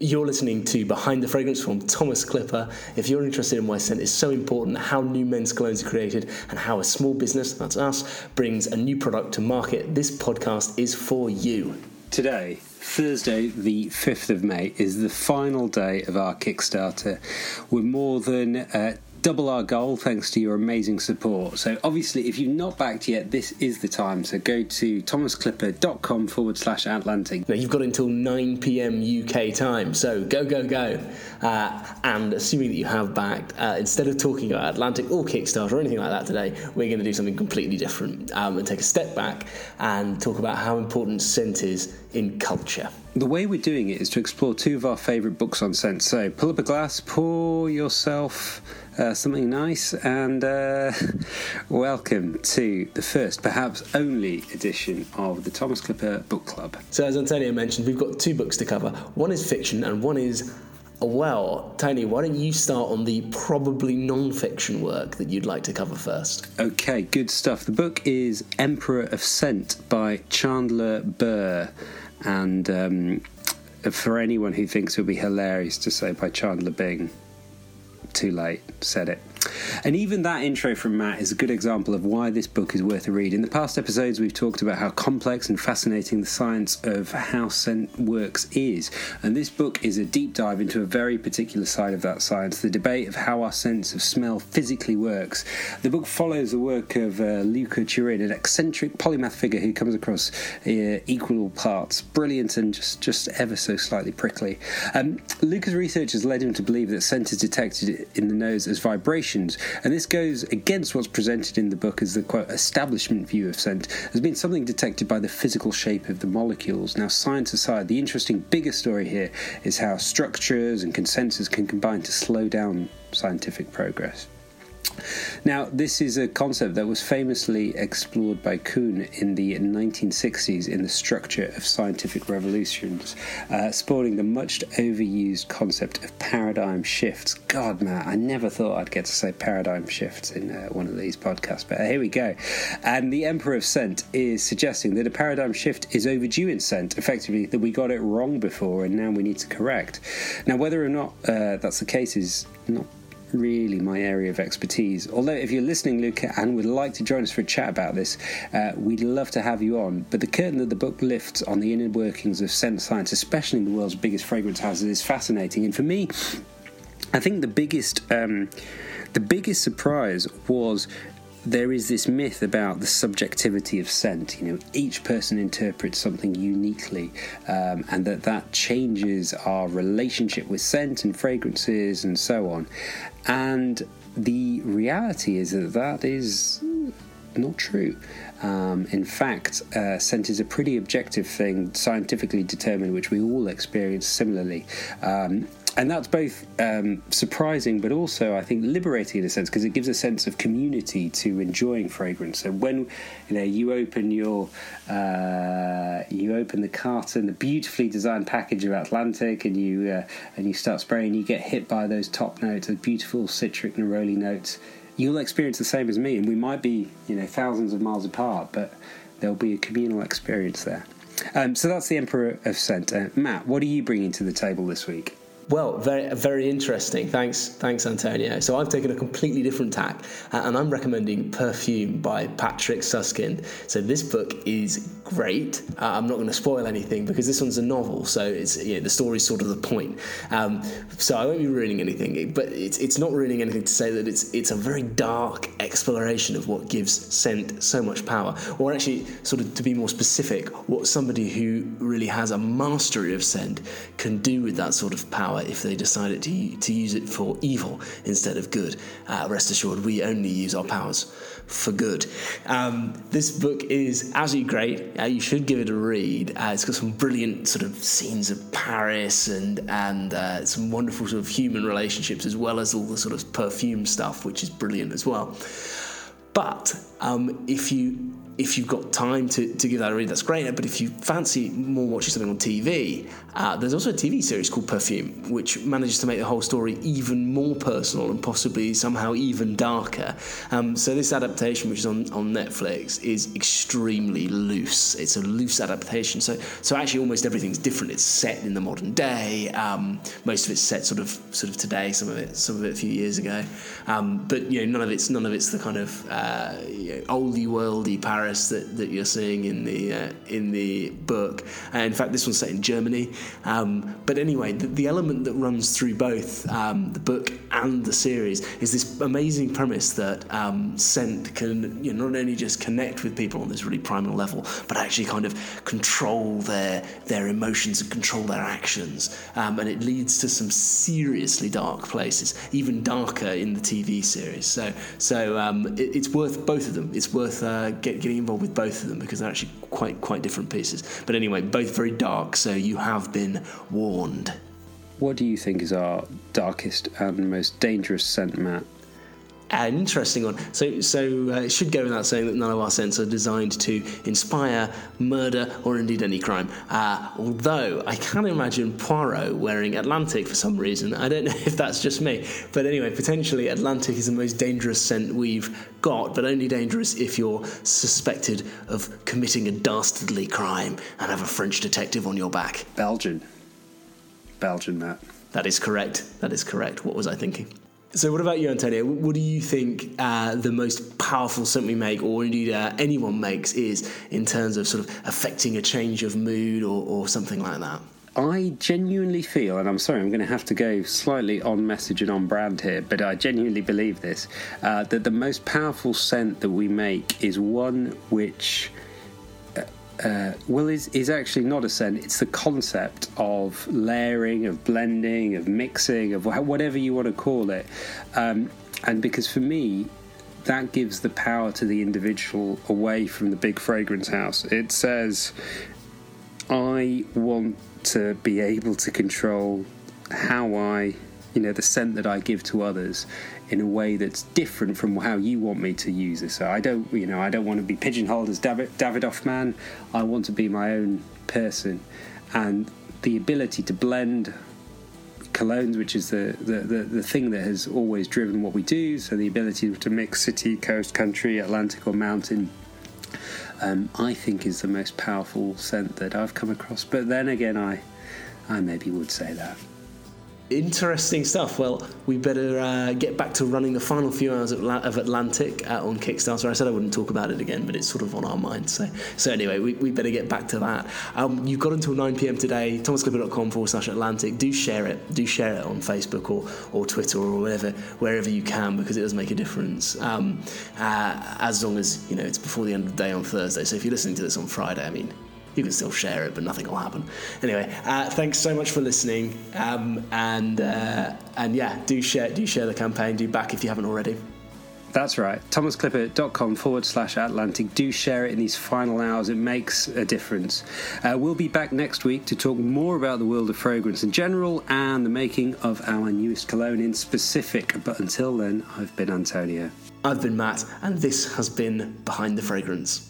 You're listening to Behind the Fragrance from Thomas Clipper. If you're interested in why scent is so important, how new men's colognes are created, and how a small business, that's us, brings a new product to market, this podcast is for you. Today, Thursday, the 5th of May, is the final day of our Kickstarter. We're more than uh, double our goal thanks to your amazing support. So, obviously, if you've not backed yet, this is the time. So, go to thomasclipper.com forward slash Atlantic. Now, you've got until 9 pm UK time, so go, go, go. Uh, and assuming that you have backed, uh, instead of talking about Atlantic or Kickstarter or anything like that today, we're going to do something completely different um, and take a step back and talk about how important scent is in culture. The way we're doing it is to explore two of our favourite books on scent. So, pull up a glass, pour yourself uh, something nice, and uh, welcome to the first, perhaps only edition of the Thomas Clipper Book Club. So, as Antonio mentioned, we've got two books to cover. One is fiction, and one is well, Tony, why don't you start on the probably non fiction work that you'd like to cover first? Okay, good stuff. The book is Emperor of Scent by Chandler Burr. And um, for anyone who thinks it would be hilarious to say by Chandler Bing, too late, said it. And even that intro from Matt is a good example of why this book is worth a read. In the past episodes, we've talked about how complex and fascinating the science of how scent works is. And this book is a deep dive into a very particular side of that science the debate of how our sense of smell physically works. The book follows the work of uh, Luca Turin, an eccentric polymath figure who comes across uh, equal parts brilliant and just, just ever so slightly prickly. Um, Luca's research has led him to believe that scent is detected in the nose as vibrations and this goes against what's presented in the book as the quote establishment view of scent as being something detected by the physical shape of the molecules. Now, science aside, the interesting bigger story here is how structures and consensus can combine to slow down scientific progress. Now, this is a concept that was famously explored by Kuhn in the 1960s in the structure of scientific revolutions, uh, spawning the much overused concept of paradigm shifts. God, man, I never thought I'd get to say paradigm shifts in uh, one of these podcasts, but here we go. And the Emperor of Scent is suggesting that a paradigm shift is overdue in scent, effectively, that we got it wrong before and now we need to correct. Now, whether or not uh, that's the case is not really my area of expertise. Although, if you're listening, Luca, and would like to join us for a chat about this, uh, we'd love to have you on. But the curtain that the book lifts on the inner workings of scent science, especially in the world's biggest fragrance houses, is fascinating. And for me, I think the biggest um, the biggest surprise was there is this myth about the subjectivity of scent. You know, each person interprets something uniquely, um, and that that changes our relationship with scent and fragrances and so on. And the reality is that that is not true. Um, in fact, uh, scent is a pretty objective thing, scientifically determined, which we all experience similarly. Um, and that's both um, surprising, but also I think liberating in a sense because it gives a sense of community to enjoying fragrance. And when you know you open your uh, you open the carton, the beautifully designed package of Atlantic, and you uh, and you start spraying, you get hit by those top notes, those beautiful citric neroli notes. You'll experience the same as me, and we might be you know thousands of miles apart, but there'll be a communal experience there. Um, so that's the Emperor of Scent. Uh, Matt, what are you bringing to the table this week? Well, very very interesting. Thanks, thanks, Antonio. So I've taken a completely different tack, uh, and I'm recommending Perfume by Patrick Suskind. So this book is great. Uh, I'm not going to spoil anything because this one's a novel, so it's yeah, the story's sort of the point. Um, so I won't be ruining anything, but it's it's not ruining anything to say that it's it's a very dark exploration of what gives scent so much power, or actually, sort of to be more specific, what somebody who really has a mastery of scent can do with that sort of power power if they decided to, to use it for evil instead of good. Uh, rest assured, we only use our powers for good. Um, this book is absolutely great. Uh, you should give it a read. Uh, it's got some brilliant sort of scenes of Paris and and uh, some wonderful sort of human relationships as well as all the sort of perfume stuff, which is brilliant as well. But um, if you if you've got time to, to give that a read, that's great. But if you fancy more watching something on TV, uh, there's also a TV series called Perfume, which manages to make the whole story even more personal and possibly somehow even darker. Um, so this adaptation, which is on, on Netflix, is extremely loose. It's a loose adaptation. So so actually, almost everything's different. It's set in the modern day. Um, most of it's set sort of sort of today. Some of it some of it a few years ago. Um, but you know, none of it's none of it's the kind of uh, you know, oldie worldy Paris that, that you're seeing in the uh, in the book. Uh, in fact, this one's set in Germany. Um, but anyway, the, the, element that runs through both um, the book and the series is this amazing premise that um, scent can you know, not only just connect with people on this really primal level, but actually kind of control their their emotions and control their actions. Um, and it leads to some seriously dark places, even darker in the TV series. So so um, it, it's worth both of them. It's worth uh, get, getting involved with both of them because they're actually quite quite different pieces. But anyway, both very dark. So you have been warned. What do you think is our darkest and most dangerous scent, Matt? An interesting one. So, so uh, it should go without saying that none of our scents are designed to inspire murder or indeed any crime. Uh, although I can imagine Poirot wearing Atlantic for some reason. I don't know if that's just me, but anyway, potentially Atlantic is the most dangerous scent we've got, but only dangerous if you're suspected of committing a dastardly crime and have a French detective on your back. Belgian. Belgian, Matt. That is correct. That is correct. What was I thinking? So, what about you, Antonio? What do you think uh, the most powerful scent we make, or indeed uh, anyone makes, is in terms of sort of affecting a change of mood or, or something like that? I genuinely feel, and I'm sorry, I'm going to have to go slightly on message and on brand here, but I genuinely believe this uh, that the most powerful scent that we make is one which uh, well, is is actually not a scent. It's the concept of layering, of blending, of mixing, of whatever you want to call it. Um, and because for me, that gives the power to the individual away from the big fragrance house. It says, I want to be able to control how I, you know, the scent that I give to others in a way that's different from how you want me to use it. So I don't, you know, I don't want to be pigeonholed as David Davidoff man. I want to be my own person, and the ability to blend colognes, which is the, the, the, the, thing that has always driven what we do. So the ability to mix city, coast, country, Atlantic, or mountain. Um, I think is the most powerful scent that I've come across. But then again, I, I maybe would say that. Interesting stuff. Well, we better uh, get back to running the final few hours of, of Atlantic uh, on Kickstarter. I said I wouldn't talk about it again, but it's sort of on our mind. So, so anyway, we, we better get back to that. Um, you've got until 9 pm today, thomasclipper.com forward slash Atlantic. Do share it. Do share it on Facebook or, or Twitter or wherever, wherever you can because it does make a difference. Um, uh, as long as, you know, it's before the end of the day on Thursday. So if you're listening to this on Friday, I mean, you can still share it, but nothing will happen. Anyway, uh, thanks so much for listening, um, and uh, and yeah, do share do share the campaign, do back if you haven't already. That's right. thomasclipper.com forward slash Atlantic. Do share it in these final hours. It makes a difference. Uh, we'll be back next week to talk more about the world of fragrance in general and the making of our newest cologne in specific. But until then, I've been Antonio. I've been Matt, and this has been Behind the Fragrance.